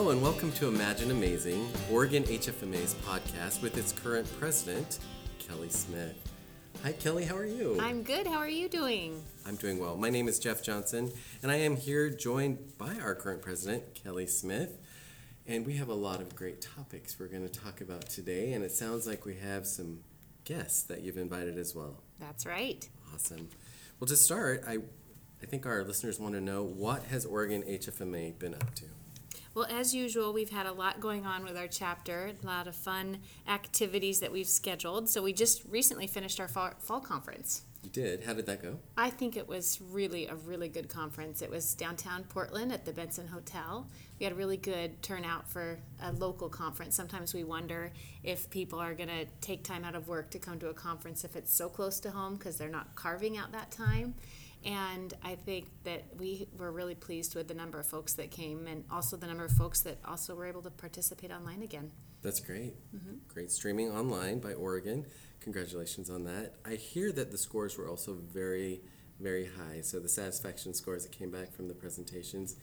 Hello and welcome to Imagine Amazing, Oregon HFMA's podcast with its current president, Kelly Smith. Hi, Kelly, how are you? I'm good. How are you doing? I'm doing well. My name is Jeff Johnson, and I am here joined by our current president, Kelly Smith. And we have a lot of great topics we're going to talk about today, and it sounds like we have some guests that you've invited as well. That's right. Awesome. Well, to start, I, I think our listeners want to know what has Oregon HFMA been up to? Well, as usual, we've had a lot going on with our chapter, a lot of fun activities that we've scheduled. So we just recently finished our fall, fall conference. You did. How did that go? I think it was really a really good conference. It was downtown Portland at the Benson Hotel. We had a really good turnout for a local conference. Sometimes we wonder if people are going to take time out of work to come to a conference if it's so close to home because they're not carving out that time. And I think that we were really pleased with the number of folks that came and also the number of folks that also were able to participate online again. That's great. Mm-hmm. Great streaming online by Oregon. Congratulations on that. I hear that the scores were also very, very high. So the satisfaction scores that came back from the presentations.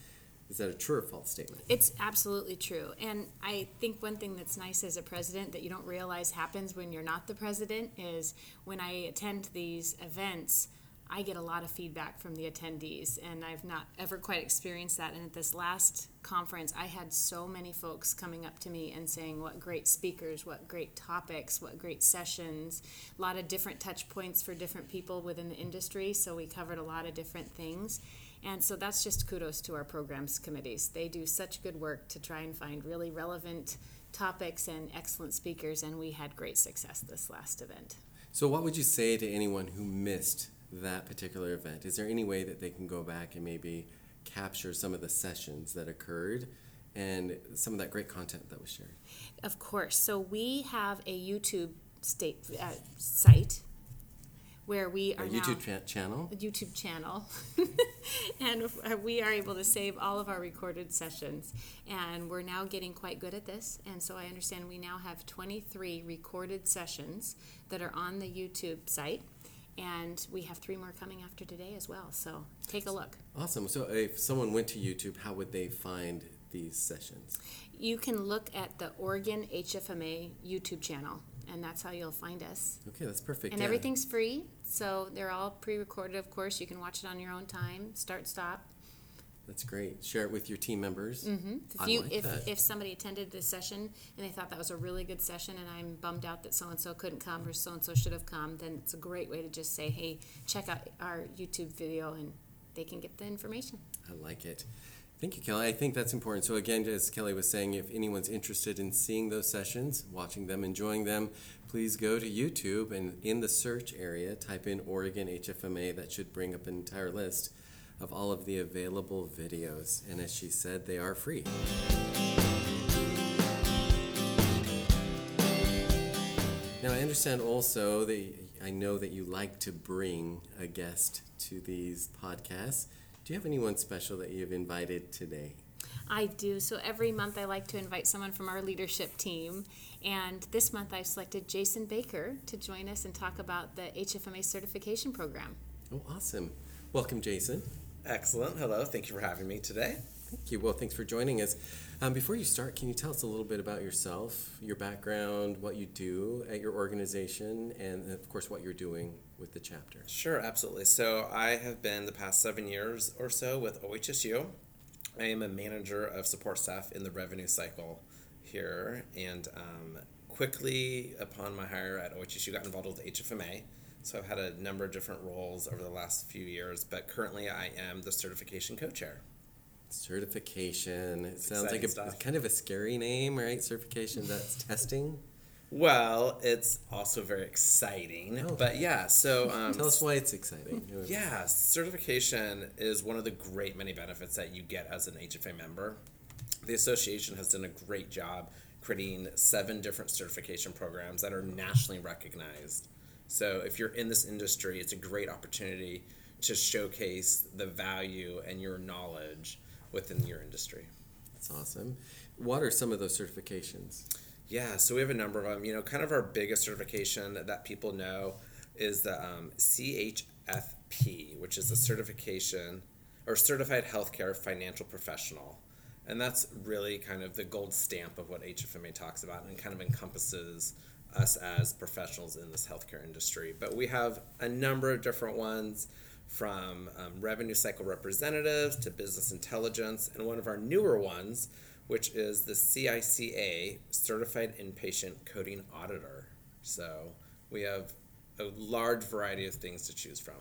Is that a true or false statement? It's absolutely true. And I think one thing that's nice as a president that you don't realize happens when you're not the president is when I attend these events, I get a lot of feedback from the attendees, and I've not ever quite experienced that. And at this last conference, I had so many folks coming up to me and saying, What great speakers, what great topics, what great sessions, a lot of different touch points for different people within the industry. So we covered a lot of different things. And so that's just kudos to our programs committees. They do such good work to try and find really relevant topics and excellent speakers, and we had great success this last event. So, what would you say to anyone who missed that particular event? Is there any way that they can go back and maybe capture some of the sessions that occurred and some of that great content that was shared? Of course. So we have a YouTube state uh, site where we are a YouTube cha- channel. A YouTube channel, and we are able to save all of our recorded sessions. And we're now getting quite good at this. And so I understand we now have 23 recorded sessions that are on the YouTube site and we have three more coming after today as well. So take a look. Awesome. So if someone went to YouTube, how would they find these sessions? You can look at the Oregon HFMA YouTube channel, and that's how you'll find us. Okay, that's perfect. And yeah. everything's free, so they're all pre-recorded. Of course, you can watch it on your own time, start, stop. That's great. Share it with your team members. Mm-hmm. If you like if, if somebody attended this session and they thought that was a really good session, and I'm bummed out that so and so couldn't come or so and so should have come, then it's a great way to just say, "Hey, check out our YouTube video," and they can get the information. I like it. Thank you, Kelly. I think that's important. So again, as Kelly was saying, if anyone's interested in seeing those sessions, watching them, enjoying them, please go to YouTube and in the search area, type in Oregon HFMA. That should bring up an entire list of all of the available videos. And as she said, they are free. Now, I understand also that I know that you like to bring a guest to these podcasts. Do you have anyone special that you've invited today? I do. So every month I like to invite someone from our leadership team. And this month I've selected Jason Baker to join us and talk about the HFMA certification program. Oh, awesome. Welcome, Jason. Excellent. Hello. Thank you for having me today. Thank you. Well, thanks for joining us. Um, before you start, can you tell us a little bit about yourself, your background, what you do at your organization, and of course, what you're doing with the chapter? Sure, absolutely. So, I have been the past seven years or so with OHSU. I am a manager of support staff in the revenue cycle here, and um, quickly upon my hire at OHSU, got involved with HFMA so I've had a number of different roles over the last few years, but currently I am the certification co-chair. Certification. It sounds like a kind of a scary name, right? Certification. That's testing. Well, it's also very exciting. Oh. But yeah, so um, tell us why it's exciting. yeah, certification is one of the great many benefits that you get as an HFA member. The association has done a great job creating seven different certification programs that are nationally recognized. So if you're in this industry, it's a great opportunity to showcase the value and your knowledge within your industry. That's awesome. What are some of those certifications? Yeah, so we have a number of them. You know, kind of our biggest certification that people know is the um, CHFP, which is a certification or Certified Healthcare Financial Professional. And that's really kind of the gold stamp of what HFMA talks about and kind of encompasses us as professionals in this healthcare industry. But we have a number of different ones from um, revenue cycle representatives to business intelligence, and one of our newer ones, which is the CICA Certified Inpatient Coding Auditor. So we have a large variety of things to choose from.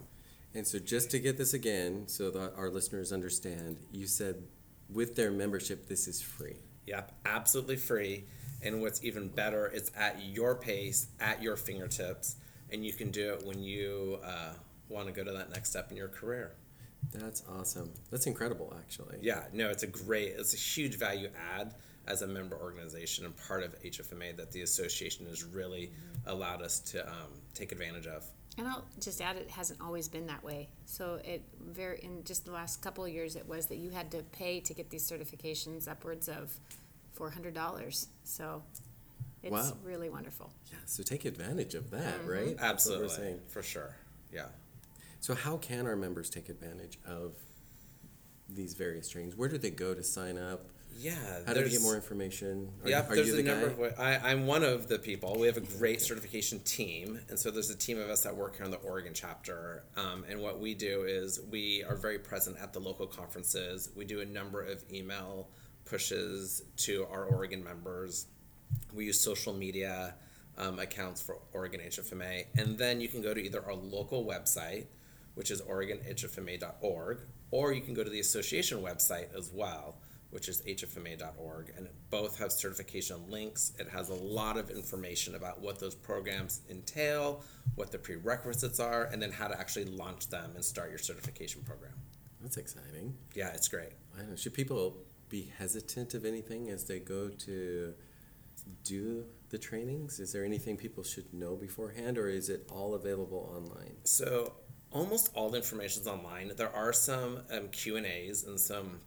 And so, just to get this again, so that our listeners understand, you said with their membership, this is free. Yep, absolutely free. And what's even better, it's at your pace, at your fingertips, and you can do it when you uh, want to go to that next step in your career. That's awesome. That's incredible, actually. Yeah, no, it's a great, it's a huge value add as a member organization and part of HFMA that the association has really allowed us to um, take advantage of. And I'll just add, it hasn't always been that way. So it very in just the last couple of years, it was that you had to pay to get these certifications upwards of four hundred dollars. So it's Wow. really wonderful. Yeah, so take advantage of that, Mm-hmm. right? That's what we're Absolutely, for sure. Yeah. So, how can our members take advantage of these various trainings? Where do they go to sign up? Yeah. How do they get more information? Are, Yeah, are there's you a the number of. wa- I, I'm one of the people. We have a great certification team, and so there's a team of us that work here on the Oregon chapter. Um, and what we do is we are very present at the local conferences. We do a number of email pushes to our Oregon members. We use social media um, accounts for Oregon HFMA, and then you can go to either our local website, which is OregonHFMA.org, or you can go to the association website as well, which is HFMA.org, and both have certification links. It has a lot of information about what those programs entail, what the prerequisites are, and then how to actually launch them and start your certification program. That's exciting. Yeah, it's great. I know. Should people be hesitant of anything as they go to do the trainings? Is there anything people should know beforehand, or is it all available online? So almost all the information is online. There are some um, Q and A's and some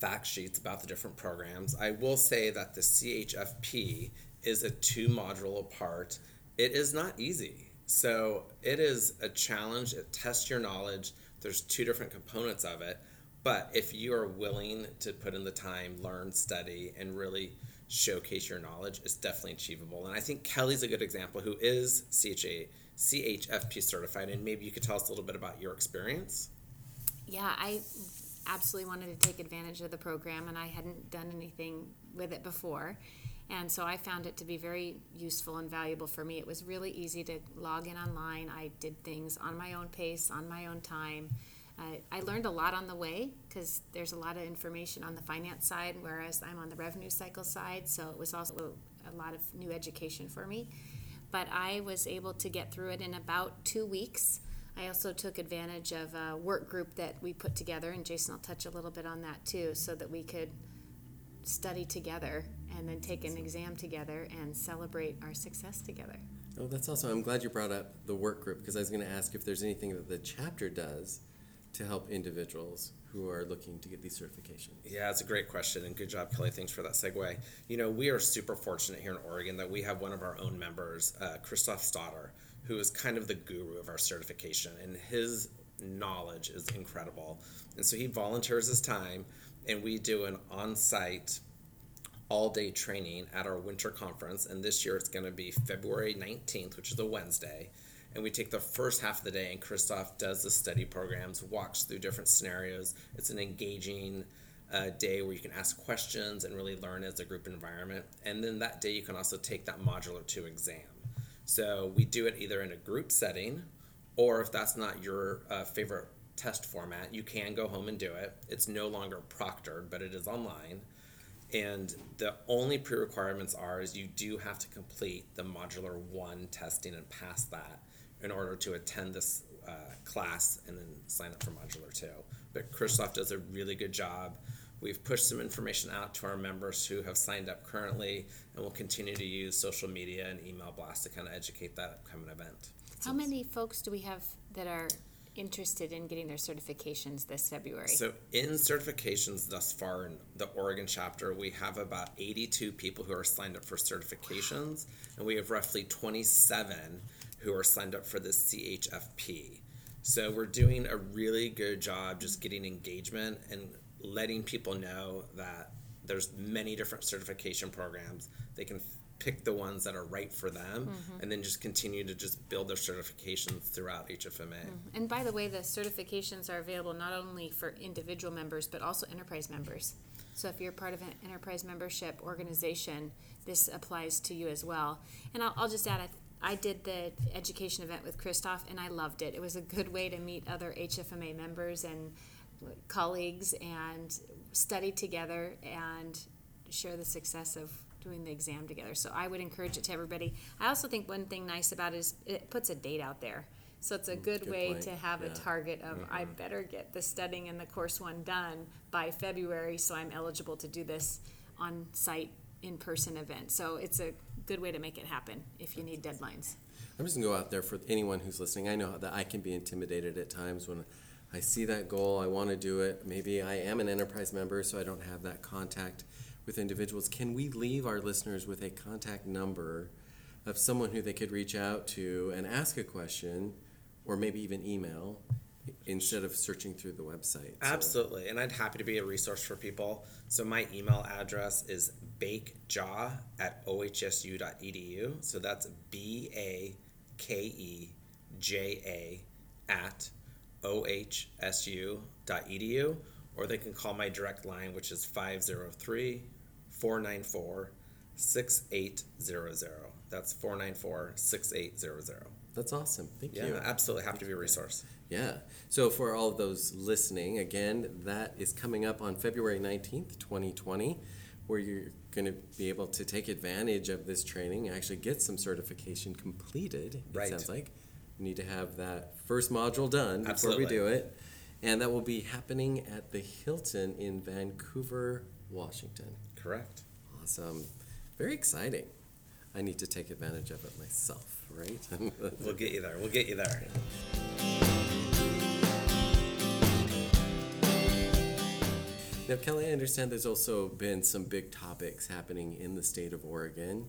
fact sheets about the different programs. I will say that the CHFP is a two module apart. It is not easy. So it is a challenge. It tests your knowledge. There's two different components of it. But if you are willing to put in the time, learn, study, and really showcase your knowledge, it's definitely achievable. And I think Kelly's a good example who is CHA, CHFP certified. And maybe you could tell us a little bit about your experience. Yeah, I absolutely wanted to take advantage of the program, and I hadn't done anything with it before. And so I found it to be very useful and valuable for me. It was really easy to log in online. I did things on my own pace, on my own time. Uh, I learned a lot on the way because there's a lot of information on the finance side, whereas I'm on the revenue cycle side. So it was also a lot of new education for me. But I was able to get through it in about two weeks. I also took advantage of a work group that we put together, and Jason will touch a little bit on that too, so that we could study together and then take an exam together and celebrate our success together. Oh, that's awesome. I'm glad you brought up the work group because I was going to ask if there's anything that the chapter does to help individuals who are looking to get these certifications. Yeah, it's a great question, and good job, Kelly. Thanks for that segue. You know, we are super fortunate here in Oregon that we have one of our own members, uh, Christoph Stoddard, who is kind of the guru of our certification, and his knowledge is incredible. And so he volunteers his time, and we do an on site all day training at our winter conference. And this year it's going to be February 19th, which is a Wednesday. And we take the first half of the day, and Christoph does the study programs, walks through different scenarios. It's an engaging uh, day where you can ask questions and really learn as a group environment. And then that day, you can also take that modular two exam. So we do it either in a group setting, or if that's not your uh, favorite test format, you can go home and do it. It's no longer proctored, but it is online. And the only pre-requirements are is you do have to complete the modular one testing and pass that in order to attend this uh, class and then sign up for modular two. But Christoph does a really good job. We've pushed some information out to our members who have signed up currently, and we'll continue to use social media and email blasts to kind of educate that upcoming event. How many folks do we have that are interested in getting their certifications this February? So in certifications thus far in the Oregon chapter, we have about 82 people who are signed up for certifications, and we have roughly 27 who are signed up for the CHFP. So we're doing a really good job just getting engagement and letting people know that there's many different certification programs. They can pick the ones that are right for them, mm-hmm. and then just continue to just build their certifications throughout HFMA. Mm-hmm. And by the way, the certifications are available not only for individual members, but also enterprise members. So if you're part of an enterprise membership organization, this applies to you as well. And I'll, I'll just add, I, I did the education event with Christoph, and I loved it. It was a good way to meet other HFMA members and colleagues and study together and share the success of doing the exam together. So I would encourage it to everybody. I also think one thing nice about it is it puts a date out there. So it's a mm, good, good way point. to have a target of I mm-hmm. better get the studying and the course one done by February so I'm eligible to do this on site in person event. So it's a good way to make it happen if you need deadlines. I'm just gonna go out there for anyone who's listening. I know that I can be intimidated at times when I see that goal. I want to do it. Maybe I am an enterprise member, so I don't have that contact with individuals. Can we leave our listeners with a contact number of someone who they could reach out to and ask a question, or maybe even email, instead of searching through the website? So- Absolutely, and I'd happy to be a resource for people. So my email address is bakeja at ohsu.edu. So that's B A K E J A at ohsu.edu, or they can call my direct line, which is 503 494 6800. That's 494 6800. That's awesome. Thank Yeah, you. Yeah, absolutely. Happy to be a resource. Yeah. So for all of those listening, again, that is coming up on February 19th, 2020, where you're going to be able to take advantage of this training, actually get some certification completed. It Right. sounds like you need to have that first module done before Absolutely. we do it. And that will be happening at the Hilton in Vancouver, Washington. Correct. Awesome. Very exciting. I need to take advantage of it myself, right? We'll get you there. We'll get you there. Now, Kelly, I understand there's also been some big topics happening in the state of Oregon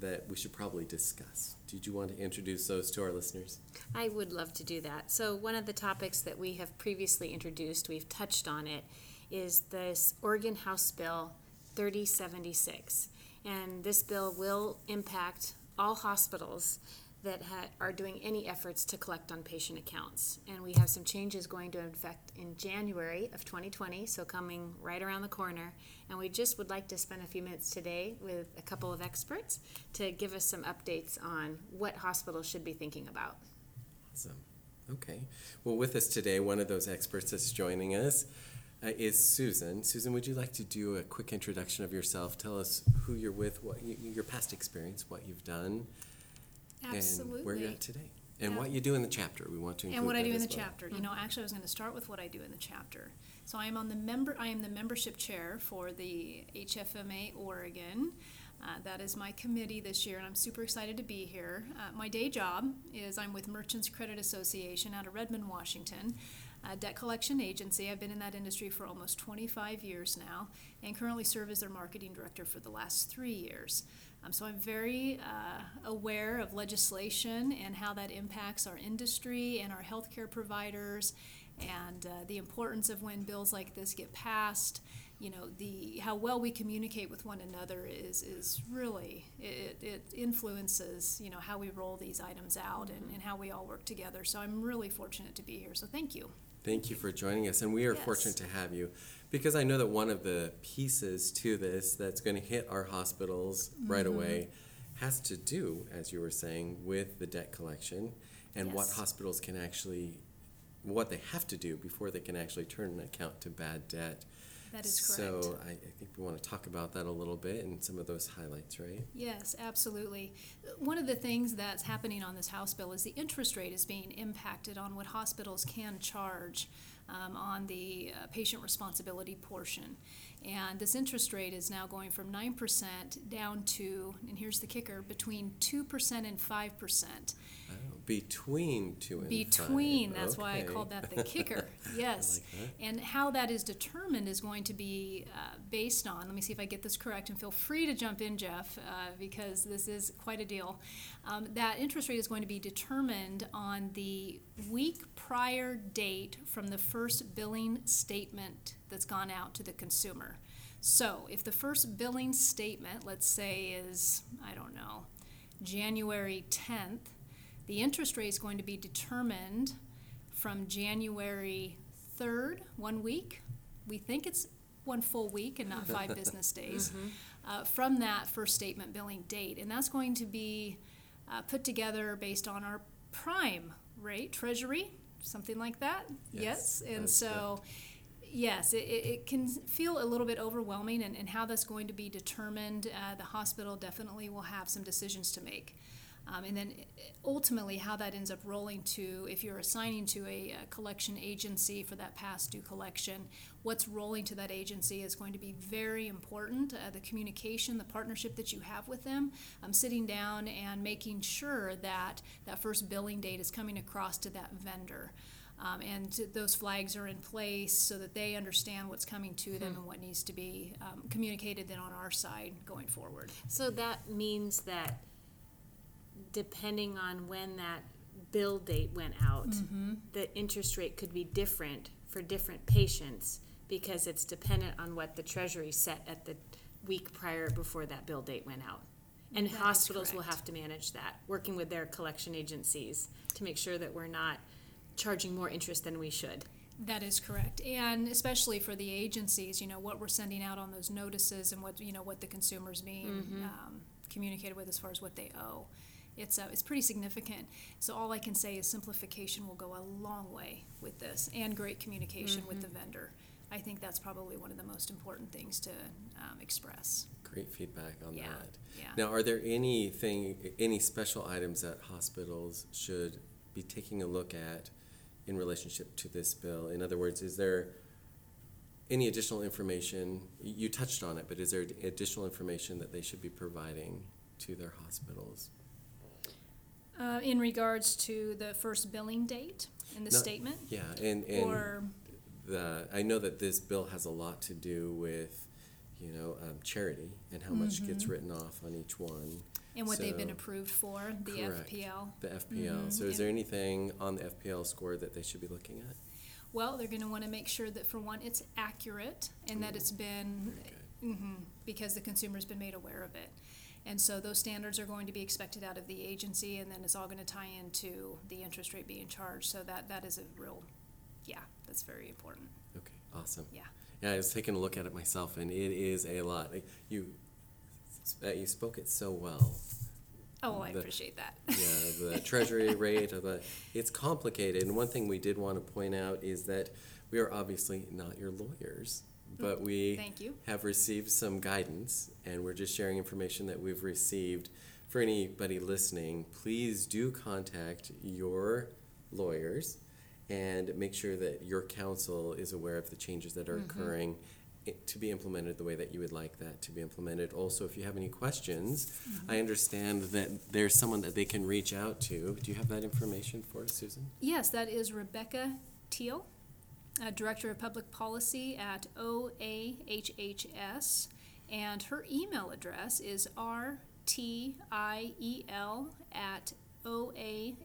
that we should probably discuss. Did you want to introduce those to our listeners? I would love to do that. So, one of the topics that we have previously introduced, we've touched on it, is this Oregon House Bill 3076. And this bill will impact all hospitals that ha- are doing any efforts to collect on patient accounts. And we have some changes going to effect in January of 2020, so coming right around the corner. And we just would like to spend a few minutes today with a couple of experts to give us some updates on what hospitals should be thinking about. Awesome. Okay. Well, with us today, one of those experts that's joining us uh, is Susan. Susan, would you like to do a quick introduction of yourself? Tell us who you're with, what you, your past experience, what you've done. And where you're at today, and Yeah. what you do in the chapter. We want to include and what I that do in as the well. chapter. You know, actually, I was going to start with what I do in the chapter. So I am on the member. I am the membership chair for the HFMA Oregon. Uh, that is my committee this year, and I'm super excited to be here. Uh, my day job is I'm with Merchants Credit Association out of Redmond, Washington, a debt collection agency. I've been in that industry for almost 25 years now, and currently serve as their marketing director for the last three years. Um, so I'm very uh, aware of legislation and how that impacts our industry and our healthcare providers, and uh, the importance of when bills like this get passed. You know, the how well we communicate with one another is is really it, it influences you know how we roll these items out and, and how we all work together. So I'm really fortunate to be here. So thank you. Thank you for joining us, and we are Yes. fortunate to have you because I know that one of the pieces to this that's going to hit our hospitals right Mm-hmm. away has to do, as you were saying, with the debt collection and what hospitals can actually, what they have to do before they can actually turn an account to bad debt. That is correct. So I, I think we want to talk about that a little bit and some of those highlights, right? Yes, absolutely. One of the things that's happening on this House bill is the interest rate is being impacted on what hospitals can charge um, on the uh, patient responsibility portion. And this interest rate is now going from 9% down to, and here's the kicker, between 2% and 5%. Oh, between two and Between, five. that's why I called that the kicker. Yes. like And how that is determined is going to be uh, based on, let me see if I get this correct, and feel free to jump in, Jeff, uh, because this is quite a deal. Um, that interest rate is going to be determined on the week prior date from the first billing statement that's gone out to the consumer. So if the first billing statement, let's say, is, I don't know, January 10th, the interest rate is going to be determined from January 3rd, one week. We think it's one full week and not five business days. Uh, from that first statement billing date. And that's going to be uh, put together based on our prime rate, treasury, something like that. Yes, Yes. And that's so, yes, it, it it can feel a little bit overwhelming, and, and how that's going to be determined, uh, the hospital definitely will have some decisions to make. Um, and then uh, ultimately, how that ends up rolling to, if you're assigning to a, uh collection agency for that past due collection, what's rolling to that agency is going to be very important. Uh, the communication, the partnership that you have with them, um, sitting down and making sure that that first billing date is coming across to that vendor. Um, and to- those flags are in place so that they understand what's coming to them and what needs to be um, communicated then on our side going forward. So that means that depending on when that bill date went out, the interest rate could be different for different patients because it's dependent on what the treasury set at the week prior before that bill date went out. And That hospitals will have to manage that, working with their collection agencies to make sure that we're not charging more interest than we should. That is correct, and especially for the agencies, you know, what we're sending out on those notices and what, you know, what the consumer's being, um, communicated with as far as what they owe. It's, uh, it's pretty significant, so all I can say is simplification will go a long way with this, and great communication with the vendor. I think that's probably one of the most important things to, um, express. Great feedback on Yeah, that. yeah. Now, are there anything, any special items that hospitals should be taking a look at in relationship to this bill? In other words, is there any additional information? You touched on it, but is there additional information that they should be providing to their hospitals? Uh, in regards to the first billing date in the No, statement, Yeah, and, and or, the, I know that this bill has a lot to do with, you know, um, charity and how much Mm-hmm. gets written off on each one. and what they've been So- approved for, the Correct. FPL. The FPL. Mhm. So is there anything on the FPL score that they should be looking at? Well, they're gonna wanna make sure that for one, it's accurate and that it's been, mhm, because the consumer's been made aware of it. And so those standards are going to be expected out of the agency and then it's all gonna tie into the interest rate being charged. So that, that is a real, yeah, that's very important, Okay, awesome. yeah. Yeah, I was taking a look at it myself, and it is a lot. Like, You, uh, you spoke it so well. Oh, I The- appreciate that. Yeah, the treasury rate, of the, it's complicated. And one thing we did want to point out is that we are obviously not your lawyers, but we Thank you. have received some guidance, and we're just sharing information that we've received. For anybody listening, please do contact your lawyers and make sure that your counsel is aware of the changes that are mm-hmm. occurring i- to be implemented the way that you would like that to be implemented. Also, if you have any questions, mm-hmm. I understand that there's someone that they can reach out to. Do you have that information for us, Susan? Yes, that is Rebecca Tiel, uh, Director of Public Policy at OAHHS. And her email address is rtiel at oahhs.org.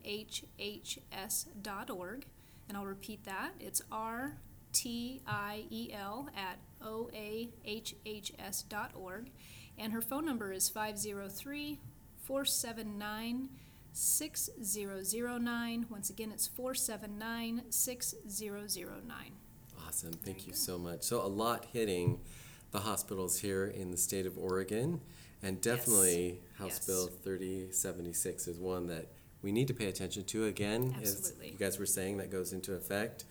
And I'll repeat that. It's rtiel at oahhs.org. And her phone number is 503 479 6009. Once again, it's 479 6009. Awesome, thank you so much. So a lot hitting the hospitals here in the state of Oregon, and definitely House Yes. Bill thirty seventy-six is one that we need to pay attention to. Again, as Absolutely. you guys were saying, that goes into effect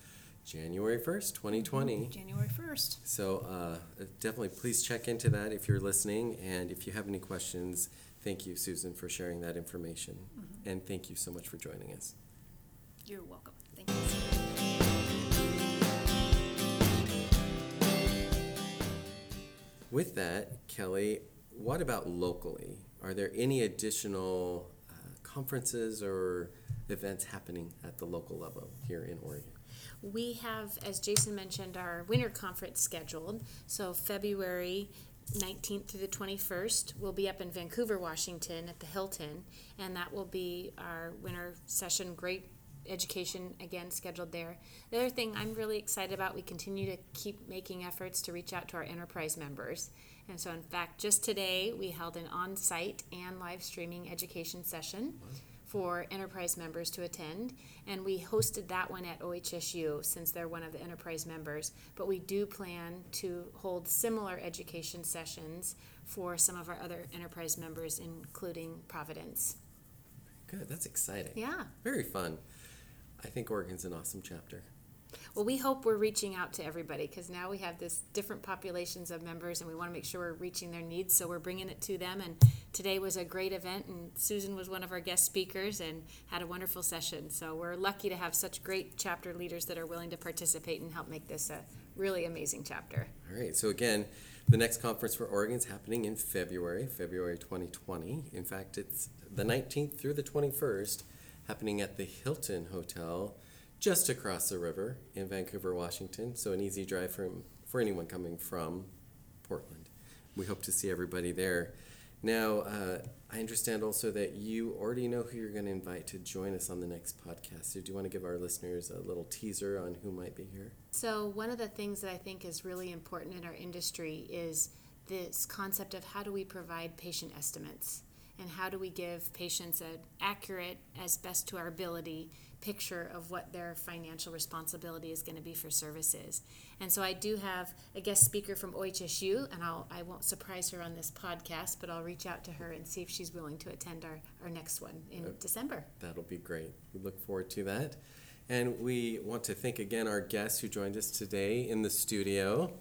January first, twenty twenty. January 1st. So uh, definitely, please check into that if you're listening, and if you have any questions, thank you, Susan, for sharing that information, and thank you so much for joining us. You're welcome. Thank you. With that, Kelly, what about locally? Are there any additional uh, conferences or events happening at the local level here in Oregon? We have, as Jason mentioned, our winter conference scheduled. So February 19th through the 21st, we'll be up in Vancouver, Washington at the Hilton, and that will be our winter session. Great education again scheduled there. The other thing I'm really excited about, we continue to keep making efforts to reach out to our enterprise members. And so, in fact, just today we held an on site and live streaming education session for enterprise members to attend. And we hosted that one at OHSU since they're one of the enterprise members. But we do plan to hold similar education sessions for some of our other enterprise members, including Providence. Good, that's exciting. Yeah. Very fun. I think Oregon's an awesome chapter. Well, we hope we're reaching out to everybody because now we have this different populations of members and we want to make sure we're reaching their needs. So we're bringing it to them. And today was a great event, and Susan was one of our guest speakers and had a wonderful session. So we're lucky to have such great chapter leaders that are willing to participate and help make this a really amazing chapter. All right, so again, the next conference for Oregon is happening in February, February 2020. In fact, it's the 19th through the 21st, happening at the Hilton Hotel just across the river in Vancouver, Washington. So an easy drive from for anyone coming from Portland. We hope to see everybody there. Now, uh, I understand also that you already know who you're going to invite to join us on the next podcast. So, do you want to give our listeners a little teaser on who might be here? So, one of the things that I think is really important in our industry is this concept of how do we provide patient estimates and how do we give patients an accurate, as best to our ability, picture of what their financial responsibility is going to be for services. And so I do have a guest speaker from OHSU, and I'll, I won't surprise her on this podcast, but I'll reach out to her and see if she's willing to attend our, our next one in Okay. December. That'll be great. We look forward to that. And we want to thank again our guests who joined us today in the studio.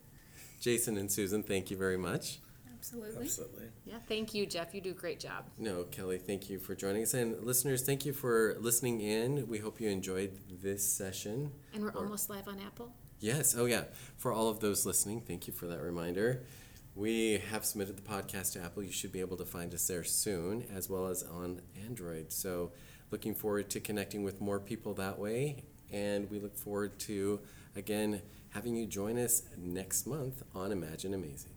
Jason and Susan, thank you very much. Absolutely. Absolutely. Yeah, thank you, Jeff. You do a great job. No, Kelly, thank you for joining us. And listeners, thank you for listening in. We hope you enjoyed this session. And we're Or- almost live on Apple. Yes, oh yeah. For all of those listening, thank you for that reminder. We have submitted the podcast to Apple. You should be able to find us there soon, as well as on Android. So, looking forward to connecting with more people that way. And we look forward to, again, having you join us next month on Imagine Amazing.